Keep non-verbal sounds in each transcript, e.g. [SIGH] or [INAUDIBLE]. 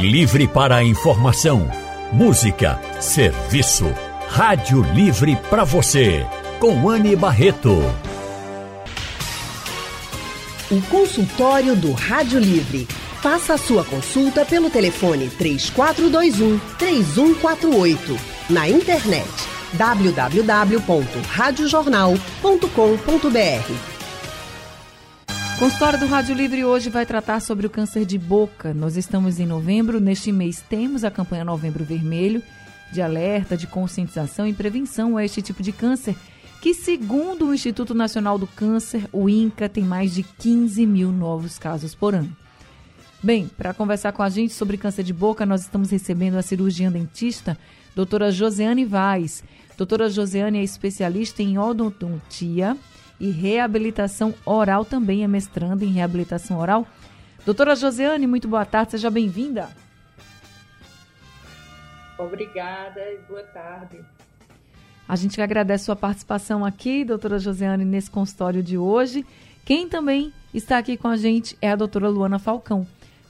Livre para a informação, música, serviço. Rádio Livre para você, com Anne Barreto. O consultório do Rádio Livre. Faça a sua consulta pelo telefone 3421 3148. Na internet www.radiojornal.com.br. Consultório do Rádio Livre hoje vai tratar sobre o câncer de boca. Nós estamos em novembro, neste mês temos a campanha Novembro Vermelho, de alerta, de conscientização e prevenção a este tipo de câncer, que segundo o Instituto Nacional do Câncer, o INCA, tem mais de 15 mil novos casos por ano. Bem, para conversar com a gente sobre câncer de boca, nós estamos recebendo a cirurgiã dentista, doutora Josiane Vaz. Doutora Josiane é especialista em odontia, e reabilitação oral, também é mestranda em reabilitação oral. Doutora Josiane, muito boa tarde, seja bem-vinda. Obrigada e boa tarde. A gente agradece sua participação aqui, doutora Josiane, nesse consultório de hoje. Quem também está aqui com a gente é a doutora Luana Falcão.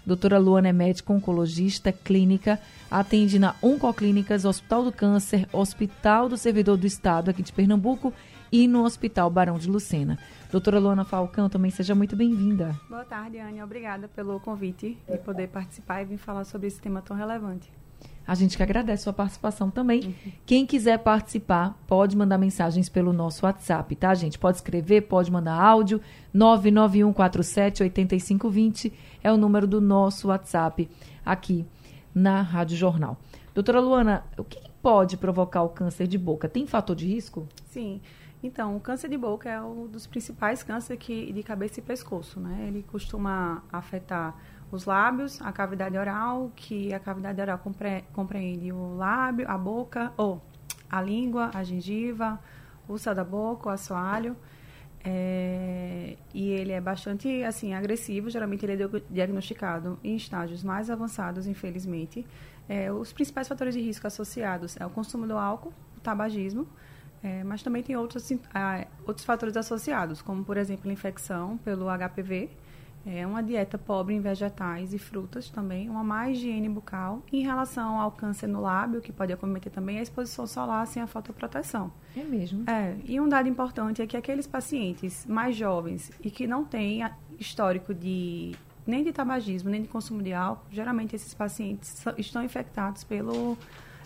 Doutora Luana é médica oncologista clínica, atende na Oncoclínicas, Hospital do Câncer, Hospital do Servidor do Estado aqui de Pernambuco e no Hospital Barão de Lucena. Doutora Luana Falcão, também seja muito bem-vinda. Boa tarde, Anne. Obrigada pelo convite de poder participar e vir falar sobre esse tema tão relevante. A gente que agradece a sua participação também. Uhum. Quem quiser participar, pode mandar mensagens pelo nosso WhatsApp, tá, gente? Pode escrever, pode mandar áudio. 991478520 é o número do nosso WhatsApp aqui na Rádio Jornal. Doutora Luana, o que pode provocar o câncer de boca? Tem fator de risco? Sim. Então, o câncer de boca é um dos principais cânceres que, de cabeça e pescoço, né? Ele costuma afetar os lábios, a cavidade oral, que a cavidade oral compre, compreende o lábio, a boca, ou a língua, a gengiva, o céu da boca, o assoalho. É, e ele é bastante assim agressivo, geralmente ele é diagnosticado em estágios mais avançados, infelizmente. É, os principais fatores de risco associados é o consumo do álcool, o tabagismo, é, mas também tem outros, ah, outros fatores associados, como, por exemplo, a infecção pelo HPV, é uma dieta pobre em vegetais e frutas também, uma má higiene bucal. Em relação ao câncer no lábio, que pode acometer também a exposição solar sem a fotoproteção. É mesmo? É, e um dado importante é que aqueles pacientes mais jovens e que não têm histórico de nem de tabagismo, nem de consumo de álcool, geralmente esses pacientes estão infectados pelo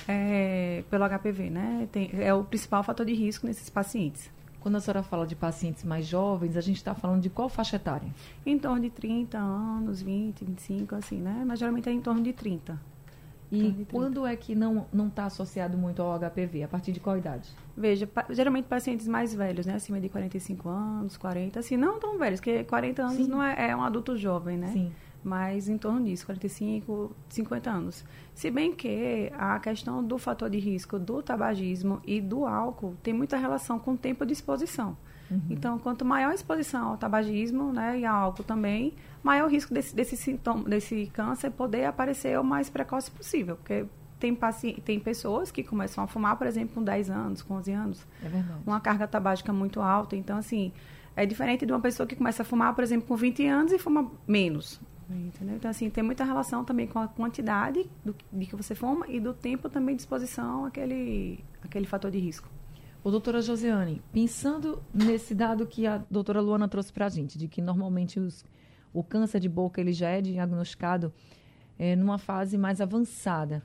é, pelo HPV, né? Tem, é o principal fator de risco nesses pacientes. Quando a senhora fala de pacientes mais jovens, a gente está falando de qual faixa etária? Em torno de 30 anos, 20, 25, assim, né? Mas geralmente é em torno de 30. E de quando é que não está associado muito ao HPV? A partir de qual idade? Veja, pa, geralmente pacientes mais velhos, né? Acima de 45 anos, 40, assim, não tão velhos, porque 40 anos Sim. não é, é um adulto jovem, né? Sim mas em torno disso, 45, 50 anos. Se bem que a questão do fator de risco do tabagismo e do álcool tem muita relação com o tempo de exposição. Uhum. Então, quanto maior a exposição ao tabagismo né, e ao álcool também, maior o risco desse, desse sintoma, desse câncer poder aparecer o mais precoce possível. Porque tem, tem pessoas que começam a fumar, por exemplo, com 10 anos, com 11 anos. É verdade. Uma carga tabágica muito alta. Então, assim, é diferente de uma pessoa que começa a fumar, por exemplo, com 20 anos e fuma menos. Entendeu? Então, assim, tem muita relação também com a quantidade do, de que você fuma e do tempo também de exposição àquele, àquele fator de risco. O doutora Josiane, pensando nesse dado que a doutora Luana trouxe para a gente, de que normalmente os, o câncer de boca ele já é diagnosticado é, numa fase mais avançada.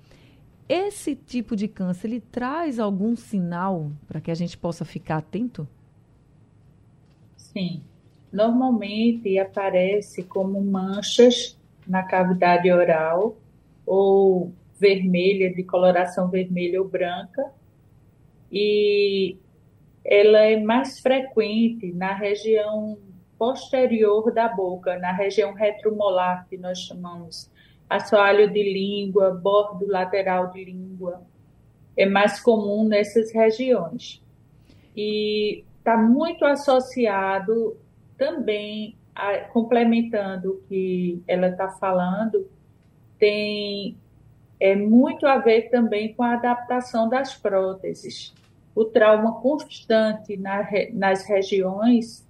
Esse tipo de câncer, ele traz algum sinal para que a gente possa ficar atento? Sim, normalmente aparece como manchas na cavidade oral ou vermelha, de coloração vermelha ou branca, e ela é mais frequente na região posterior da boca, na região retromolar, que nós chamamos assoalho de língua, bordo lateral de língua. É mais comum nessas regiões. E está muito associado também, a, complementando o que ela está falando, tem é muito a ver também com a adaptação das próteses. O trauma constante na, nas regiões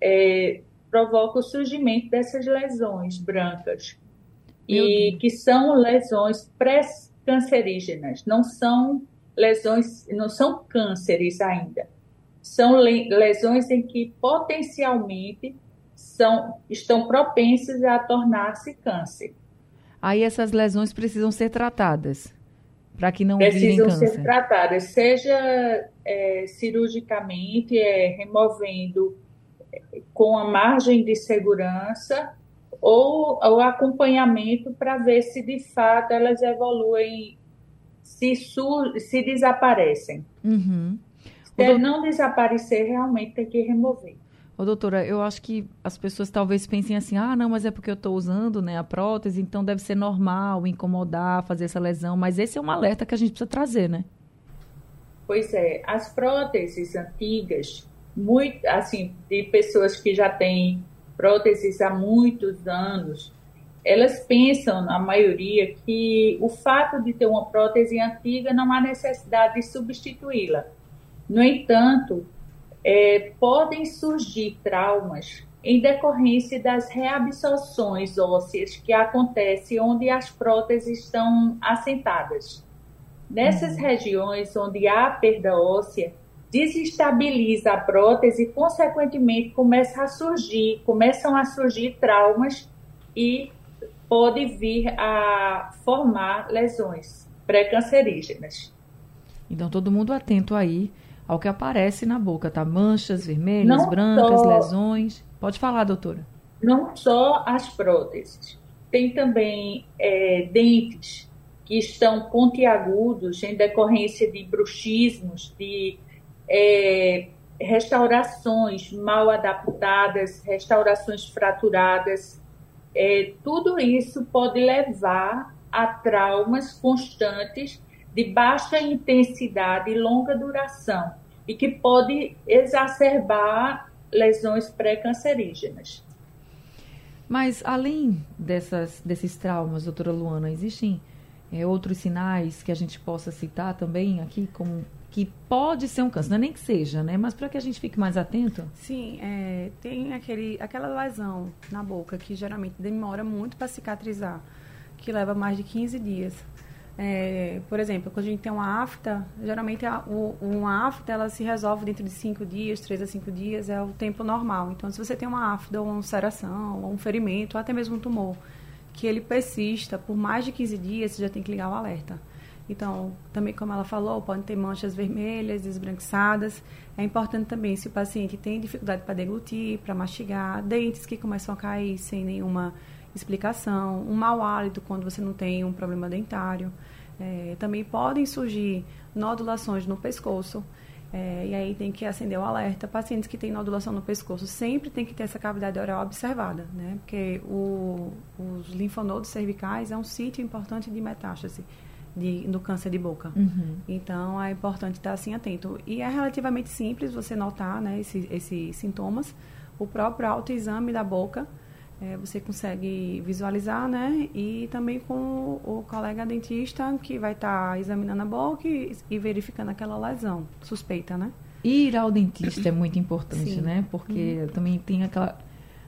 é, provoca o surgimento dessas lesões brancas. e que são lesões pré-cancerígenas, não são lesões, não são cânceres ainda. São lesões em que potencialmente são, estão propensas a tornar-se câncer. Aí essas lesões precisam ser tratadas para que não precisam ser tratadas, seja é, cirurgicamente, é, removendo com a margem de segurança ou o acompanhamento para ver se de fato elas evoluem, se, se desaparecem. Uhum. Se não desaparecer, realmente tem que remover. Ô, doutora, eu acho que as pessoas talvez pensem assim, ah, não, mas é porque eu estou usando né, a prótese, então deve ser normal incomodar, fazer essa lesão, mas esse é um alerta que a gente precisa trazer, né? Pois é, as próteses antigas, muito, assim, de pessoas que já têm próteses há muitos anos, elas pensam, na maioria, que o fato de ter uma prótese antiga não há necessidade de substituí-la. No entanto, é, podem surgir traumas em decorrência das reabsorções ósseas que acontecem onde as próteses estão assentadas. Nessas uhum. regiões onde há perda óssea, desestabiliza a prótese e, consequentemente, começa a surgir, começam a surgir traumas e pode vir a formar lesões pré-cancerígenas. Então, todo mundo atento aí ao que aparece na boca, tá? Manchas vermelhas, não brancas, só, lesões. Pode falar, doutora. Não só as próteses. Tem também é, dentes que estão pontiagudos em decorrência de bruxismos, de é, restaurações mal adaptadas, restaurações fraturadas. É, tudo isso pode levar a traumas constantes de baixa intensidade e longa duração e que pode exacerbar lesões pré-cancerígenas. Mas além dessas, desses traumas, doutora Luana, existem é, outros sinais que a gente possa citar também aqui como que pode ser um câncer, não é nem que seja, né? Mas para que a gente fique mais atento. Sim, é, tem aquele, aquela lesão na boca que geralmente demora muito para cicatrizar, que leva mais de 15 dias. É, por exemplo, quando a gente tem uma afta, geralmente a, o, uma afta ela se resolve dentro de 5 dias, 3 a 5 dias, é o tempo normal. Então, se você tem uma afta ou uma ulceração, ou um ferimento, ou até mesmo um tumor, que ele persista por mais de 15 dias, você já tem que ligar o alerta. Então, também como ela falou, podem ter manchas vermelhas, esbranquiçadas. É importante também se o paciente tem dificuldade para deglutir, para mastigar, dentes que começam a cair sem nenhuma explicação, um mau hálito quando você não tem um problema dentário. É, também podem surgir nodulações no pescoço. É, e aí tem que acender o alerta. Pacientes que têm nodulação no pescoço sempre tem que ter essa cavidade oral observada, né? Porque o, os linfonodos cervicais é um sítio importante de metástase de, do câncer de boca. Uhum. Então é importante estar assim atento. E é relativamente simples você notar né, esses, esses sintomas. O próprio autoexame da boca é, você consegue visualizar, né? E também com o colega dentista que vai estar tá examinando a boca e, e, verificando aquela lesão suspeita, né? Ir ao dentista é muito importante, Sim. né? Porque uhum. também tem aquela,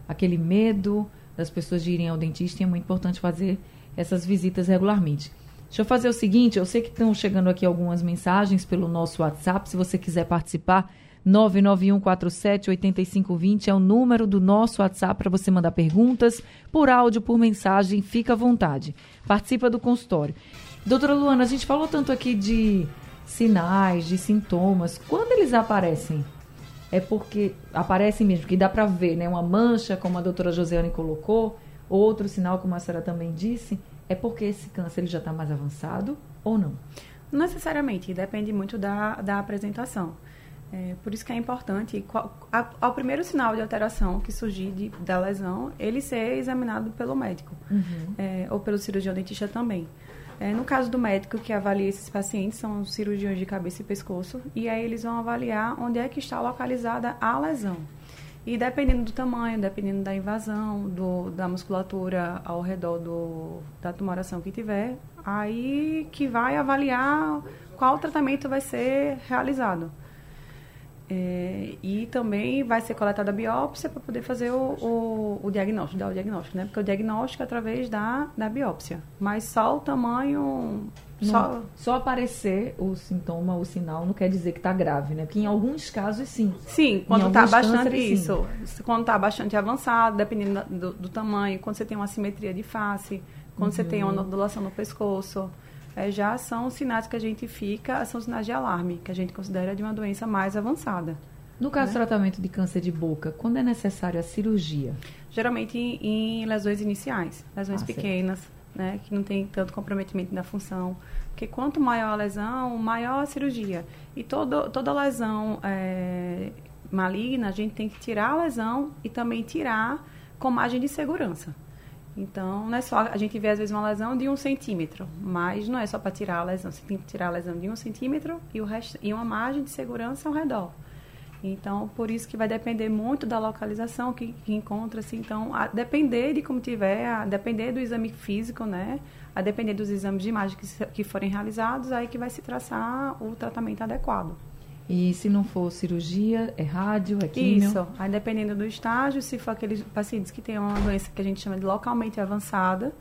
aquele medo das pessoas de irem ao dentista e é muito importante fazer essas visitas regularmente. Deixa eu fazer o seguinte, eu sei que estão chegando aqui algumas mensagens pelo nosso WhatsApp, se você quiser participar, 991478520 é o número do nosso WhatsApp para você mandar perguntas por áudio, por mensagem, fica à vontade. Participa do consultório. Doutora Luana, a gente falou tanto aqui de sinais, de sintomas. Quando eles aparecem? É porque aparecem mesmo, que dá para ver, né? Uma mancha, como a doutora Josiane colocou, outro sinal, como a senhora também disse, é porque esse câncer ele já está mais avançado ou não? Não necessariamente, depende muito da, da apresentação. É, por isso que é importante, ao primeiro sinal de alteração que surgir de, da lesão, ele ser examinado pelo médico, uhum. é, ou pelo cirurgião dentista também. É, no caso do médico que avalia esses pacientes, são os cirurgiões de cabeça e pescoço, e aí eles vão avaliar onde é que está localizada a lesão. E dependendo do tamanho, dependendo da invasão, do, da musculatura ao redor do, da tumoração que tiver, aí que vai avaliar qual tratamento vai ser realizado. É, e também vai ser coletada a biópsia para poder fazer o, o, o, diagnóstico, dar o diagnóstico, né? Porque o diagnóstico é através da, da biópsia. Mas só o tamanho. Não, só... só aparecer o sintoma, o sinal, não quer dizer que está grave, né? Porque em alguns casos, sim. Sim, quando está bastante cânceres, isso. Sim. Quando está bastante avançado, dependendo do, do, tamanho, quando você tem uma simetria de face, quando uhum. você tem uma uhum. nodulação no pescoço é, já são sinais que a gente fica, são sinais de alarme, que a gente considera de uma doença mais avançada. No caso né? do tratamento de câncer de boca, quando é necessário a cirurgia? Geralmente em, em lesões iniciais, lesões ah, pequenas, né, que não tem tanto comprometimento da função. Porque quanto maior a lesão, maior a cirurgia. E todo, toda lesão é, maligna, a gente tem que tirar a lesão e também tirar com margem de segurança. Então, não é só. A gente vê às vezes uma lesão de um centímetro, mas não é só para tirar a lesão. Você tem que tirar a lesão de um centímetro e, o resto, e uma margem de segurança ao redor. Então, por isso que vai depender muito da localização que, que encontra-se. Então, a depender de como tiver, a depender do exame físico, né? A depender dos exames de imagem que, que forem realizados, aí que vai se traçar o tratamento adequado. E se não for cirurgia, é rádio, é químio? Isso. Aí dependendo do estágio, se for aqueles pacientes que têm uma doença que a gente chama de localmente avançada,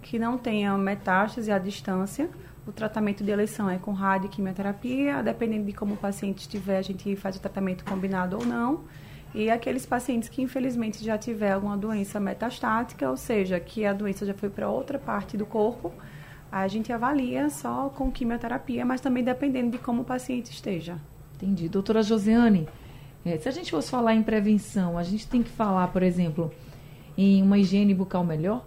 que não tenham metástase à distância, o tratamento de eleição é com rádio e quimioterapia, dependendo de como o paciente estiver, a gente faz o tratamento combinado ou não. E aqueles pacientes que infelizmente já tiver alguma doença metastática, ou seja, que a doença já foi para outra parte do corpo, a gente avalia só com quimioterapia, mas também dependendo de como o paciente esteja. Entendi. Doutora Josiane, é, se a gente fosse falar em prevenção, a gente tem que falar, por exemplo, em uma higiene bucal melhor?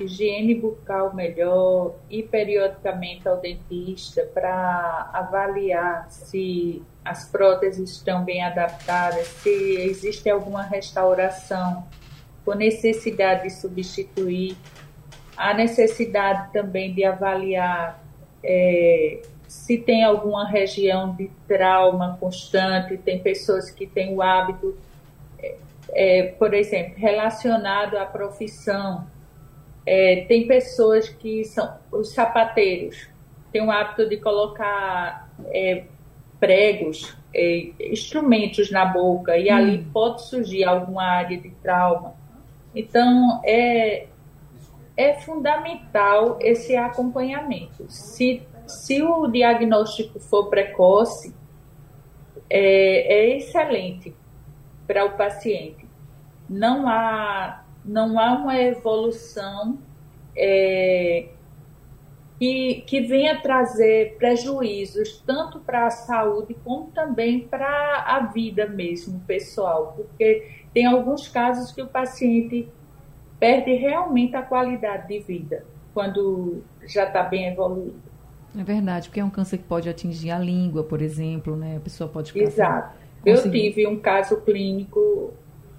Higiene bucal melhor, ir periodicamente ao dentista para avaliar se as próteses estão bem adaptadas, se existe alguma restauração com necessidade de substituir, a necessidade também de avaliar é, se tem alguma região de trauma constante, tem pessoas que têm o hábito, é, é, por exemplo, relacionado à profissão. É, tem pessoas que são os sapateiros, têm o hábito de colocar é, pregos, é, instrumentos na boca, e hum. ali pode surgir alguma área de trauma. Então, é, é fundamental esse acompanhamento. Se se o diagnóstico for precoce, é, é excelente para o paciente. Não há, não há uma evolução é, que, que venha trazer prejuízos tanto para a saúde como também para a vida mesmo pessoal, porque tem alguns casos que o paciente perde realmente a qualidade de vida quando já está bem evoluído. É verdade, porque é um câncer que pode atingir a língua, por exemplo, né? A pessoa pode ficar Exato. Eu tive um caso clínico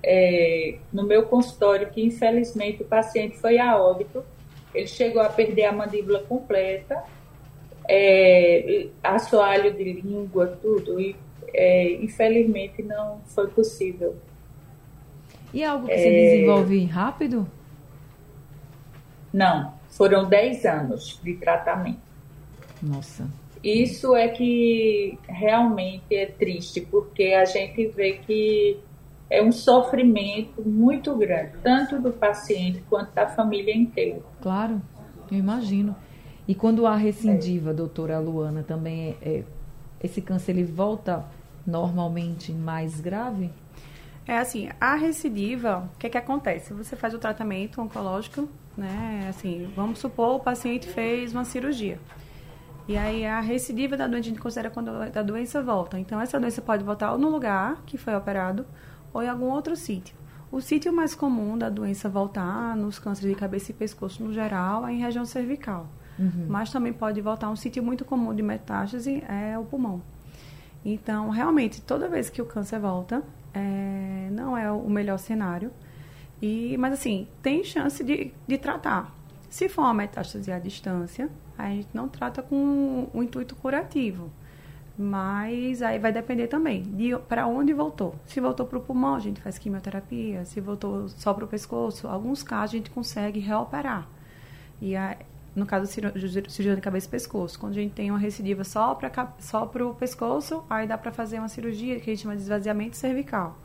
é, no meu consultório que, infelizmente, o paciente foi a óbito. Ele chegou a perder a mandíbula completa, é, assoalho de língua, tudo. E, é, infelizmente, não foi possível. E é algo que se desenvolve rápido? Não, foram 10 anos de tratamento. Nossa. Isso é que realmente é triste, porque a gente vê que é um sofrimento muito grande, tanto do paciente quanto da família inteira. Claro, eu imagino. E quando há recidiva, é. doutora Luana, também é, é, esse câncer ele volta normalmente mais grave? É assim, a recidiva, o que, é que acontece? Você faz o tratamento oncológico, né? Assim, vamos supor o paciente fez uma cirurgia. E aí a recidiva da doença a gente considera quando a doença volta. Então essa doença pode voltar ou no lugar que foi operado ou em algum outro sítio. O sítio mais comum da doença voltar nos cânceres de cabeça e pescoço no geral é em região cervical. Uhum. Mas também pode voltar um sítio muito comum de metástase é o pulmão. Então, realmente, toda vez que o câncer volta, é, não é o melhor cenário. E, mas, assim, tem chance de, de tratar. Se for uma metástase à distância, a gente não trata com o intuito curativo. Mas aí vai depender também de para onde voltou. Se voltou para o pulmão, a gente faz quimioterapia. Se voltou só para o pescoço, alguns casos a gente consegue reoperar. E a, no caso cirurgia de cabeça e pescoço. Quando a gente tem uma recidiva só para só o pescoço, aí dá para fazer uma cirurgia que a gente chama de esvaziamento cervical.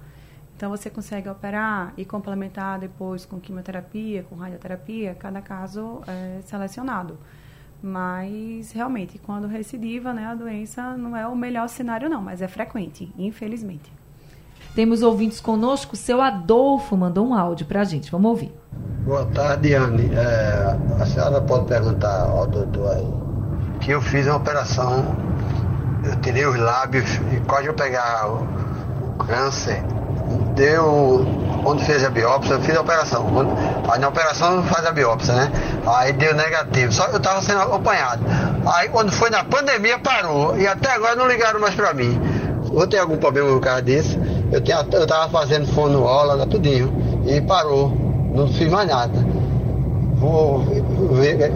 Então, você consegue operar e complementar depois com quimioterapia, com radioterapia, cada caso é selecionado. Mas, realmente, quando recidiva, né, a doença não é o melhor cenário, não, mas é frequente, infelizmente. Temos ouvintes conosco. Seu Adolfo mandou um áudio para a gente. Vamos ouvir. Boa tarde, Anne. É, a senhora pode perguntar ao doutor aí que eu fiz uma operação, eu tirei os lábios e quase eu pegar o, o câncer deu. Onde fez a biópsia, eu fiz a operação. Aí na operação faz a biópsia, né? Aí deu negativo. Só eu estava sendo acompanhado. Aí quando foi na pandemia parou. E até agora não ligaram mais para mim. Vou ter algum problema no caso disso. Eu, tinha, eu tava fazendo fonoaula, tudinho. E parou. Não fiz mais nada. Vou,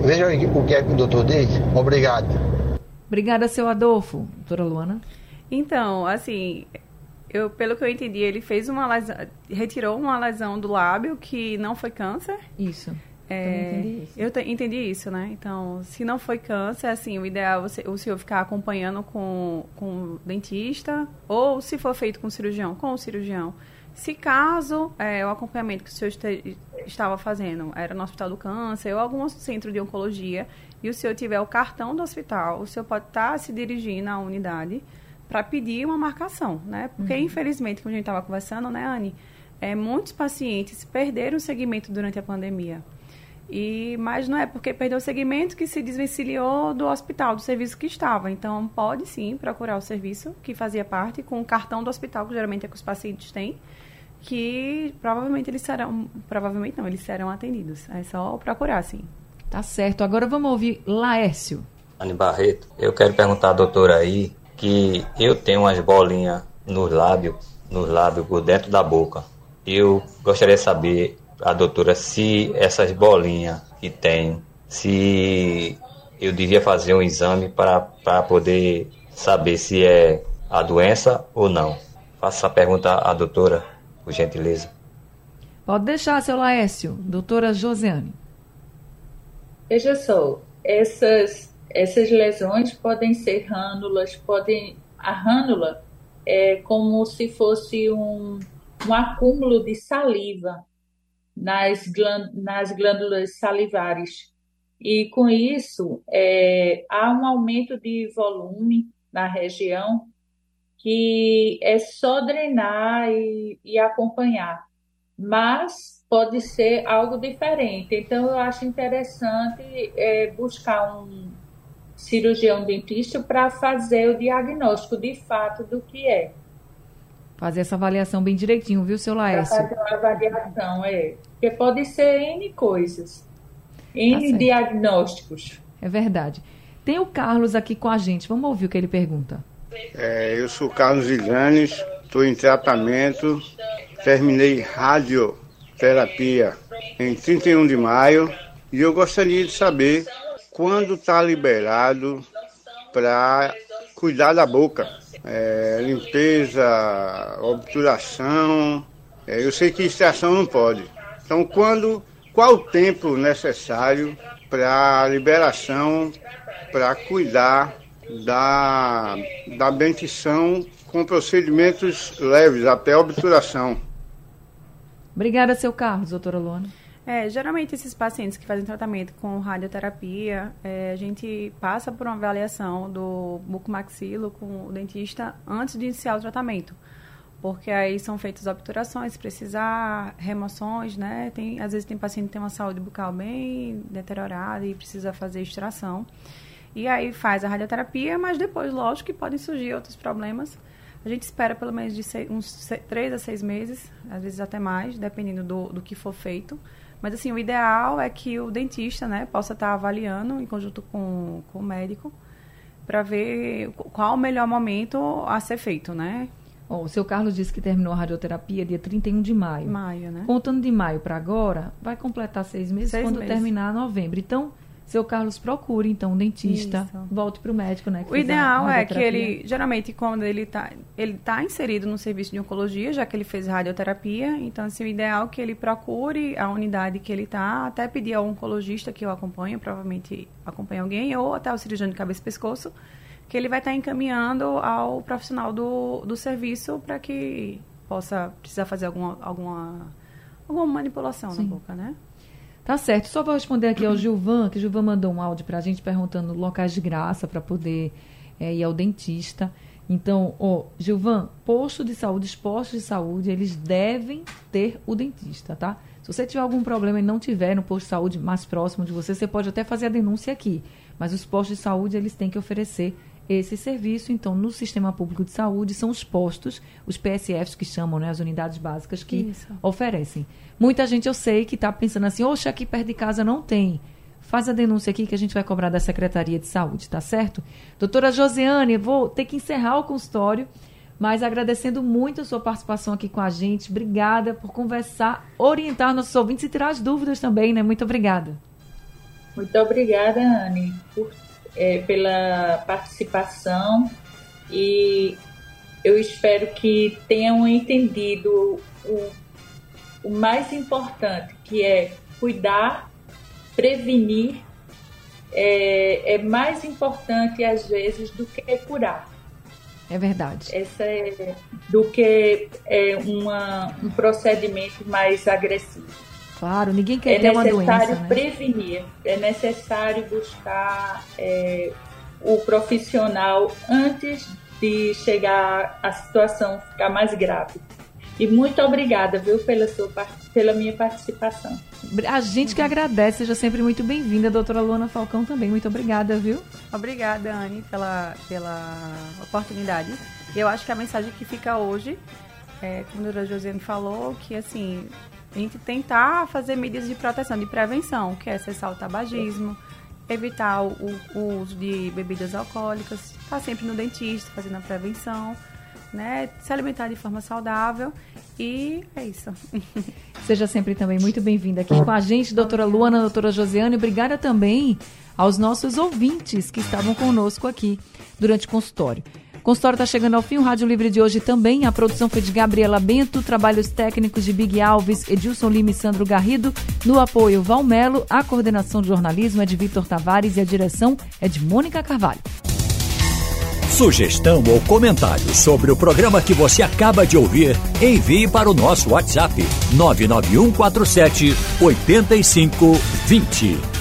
veja o que é que o doutor diz. Obrigado. Obrigada, seu Adolfo. Doutora Luana. Então, assim, eu, pelo que eu entendi, ele fez uma lesão, retirou uma lesão do lábio que não foi câncer. Isso. É, entendi isso. Eu te, entendi isso, né? Então, se não foi câncer, assim, o ideal é o senhor ficar acompanhando com, com o dentista, ou se for feito com o cirurgião, com o cirurgião. Se caso é, o acompanhamento que o senhor este, estava fazendo era no Hospital do Câncer ou algum centro de oncologia, e o senhor tiver o cartão do hospital, o senhor pode estar se dirigindo à unidade para pedir uma marcação, né? Porque, uhum. infelizmente, como a gente estava conversando, né, Anne, é, muitos pacientes perderam o segmento durante a pandemia. E, mas não é porque perdeu o segmento que se desvencilhou do hospital, do serviço que estava. Então, pode sim procurar o serviço que fazia parte com o cartão do hospital, que geralmente é que os pacientes têm, que provavelmente eles serão, provavelmente não, eles serão atendidos. É só procurar, sim. Tá certo. Agora vamos ouvir Laércio. Anne Barreto, eu quero perguntar à doutora aí que eu tenho umas bolinhas nos lábios, nos lábios por dentro da boca. Eu gostaria de saber, a doutora, se essas bolinhas que tem, se eu devia fazer um exame para poder saber se é a doença ou não. Faça a pergunta à doutora, por gentileza. Pode deixar, seu Laércio. Doutora Josiane. Veja só, essas essas lesões podem ser rânulas, podem a rânula é como se fosse um, um acúmulo de saliva nas, nas glândulas salivares. E com isso, é, há um aumento de volume na região que é só drenar e, e acompanhar. Mas pode ser algo diferente. Então, eu acho interessante é, buscar um, cirurgião dentista para fazer o diagnóstico de fato do que é. Fazer essa avaliação bem direitinho, viu, seu Laércio? fazer uma avaliação, é. Porque pode ser N coisas, N tá diagnósticos. É verdade. Tem o Carlos aqui com a gente, vamos ouvir o que ele pergunta. É, eu sou Carlos Iganes, estou em tratamento, terminei radioterapia em 31 de maio e eu gostaria de saber quando está liberado para cuidar da boca. É, limpeza, obturação. É, eu sei que extração não pode. Então, quando, qual o tempo necessário para liberação, para cuidar da, da dentição com procedimentos leves, até obturação? Obrigada, seu Carlos, doutora Luana. É, geralmente esses pacientes que fazem tratamento com radioterapia, é, a gente passa por uma avaliação do bucomaxilo com o dentista antes de iniciar o tratamento. Porque aí são feitas obturações, se precisar, remoções, né? Tem, às vezes tem paciente que tem uma saúde bucal bem deteriorada e precisa fazer extração. E aí faz a radioterapia, mas depois, lógico, que podem surgir outros problemas. A gente espera pelo menos de seis, uns três a seis meses, às vezes até mais, dependendo do, do que for feito mas, assim, o ideal é que o dentista, né, possa estar avaliando em conjunto com, com o médico para ver qual o melhor momento a ser feito, né? O seu Carlos disse que terminou a radioterapia dia 31 de maio. Maio, né? Contando de maio para agora, vai completar seis meses seis quando meses. terminar novembro. Então, seu Carlos procure, então, um dentista, Isso. volte para o médico, né? O ideal é que ele, geralmente, quando ele está ele tá inserido no serviço de oncologia, já que ele fez radioterapia, então, assim, o ideal é que ele procure a unidade que ele está, até pedir ao oncologista que o acompanha, provavelmente acompanha alguém, ou até o cirurgião de cabeça e pescoço, que ele vai estar encaminhando ao profissional do, do serviço para que possa precisar fazer alguma, alguma, alguma manipulação Sim. na boca, né? Tá certo. Só vou responder aqui ao Gilvan, que o Gilvan mandou um áudio pra gente perguntando locais de graça para poder é, ir ao dentista. Então, ó, Gilvan, posto de saúde, os postos de saúde, eles devem ter o dentista, tá? Se você tiver algum problema e não tiver no posto de saúde mais próximo de você, você pode até fazer a denúncia aqui. Mas os postos de saúde, eles têm que oferecer esse serviço. Então, no sistema público de saúde, são os postos, os PSFs que chamam, né, as unidades básicas que Isso. oferecem. Muita gente eu sei que está pensando assim, oxe, aqui perto de casa não tem. Faz a denúncia aqui que a gente vai cobrar da Secretaria de Saúde, tá certo? Doutora Josiane, eu vou ter que encerrar o consultório, mas agradecendo muito a sua participação aqui com a gente. Obrigada por conversar, orientar nossos ouvintes e tirar as dúvidas também, né? Muito obrigada. Muito obrigada, Anne, por, eh, pela participação e eu espero que tenham entendido o, o mais importante, que é cuidar, prevenir, é, é mais importante às vezes do que curar. É verdade. Essa é do que é, uma, um procedimento mais agressivo. Claro, ninguém quer É ter uma necessário doença, né? prevenir, é necessário buscar é, o profissional antes de chegar a situação ficar mais grave. E muito obrigada, viu, pela, sua, pela minha participação. A gente que agradece, seja sempre muito bem-vinda, doutora Luana Falcão também. Muito obrigada, viu? Obrigada, Anne, pela, pela oportunidade. Eu acho que a mensagem que fica hoje, é, como a doutora Josiane falou, que assim, gente tentar fazer medidas de proteção, de prevenção, que é cessar o tabagismo, evitar o, o uso de bebidas alcoólicas, estar sempre no dentista, fazendo a prevenção, né? Se alimentar de forma saudável e é isso. [LAUGHS] Seja sempre também muito bem-vinda aqui com a gente, doutora Luana, doutora Josiane. Obrigada também aos nossos ouvintes que estavam conosco aqui durante o consultório. O consultório está chegando ao fim, o Rádio Livre de hoje também. A produção foi de Gabriela Bento, trabalhos técnicos de Big Alves, Edilson Lima e Sandro Garrido. No apoio, Valmelo. A coordenação de jornalismo é de Vitor Tavares e a direção é de Mônica Carvalho. Sugestão ou comentário sobre o programa que você acaba de ouvir, envie para o nosso WhatsApp 99147 8520.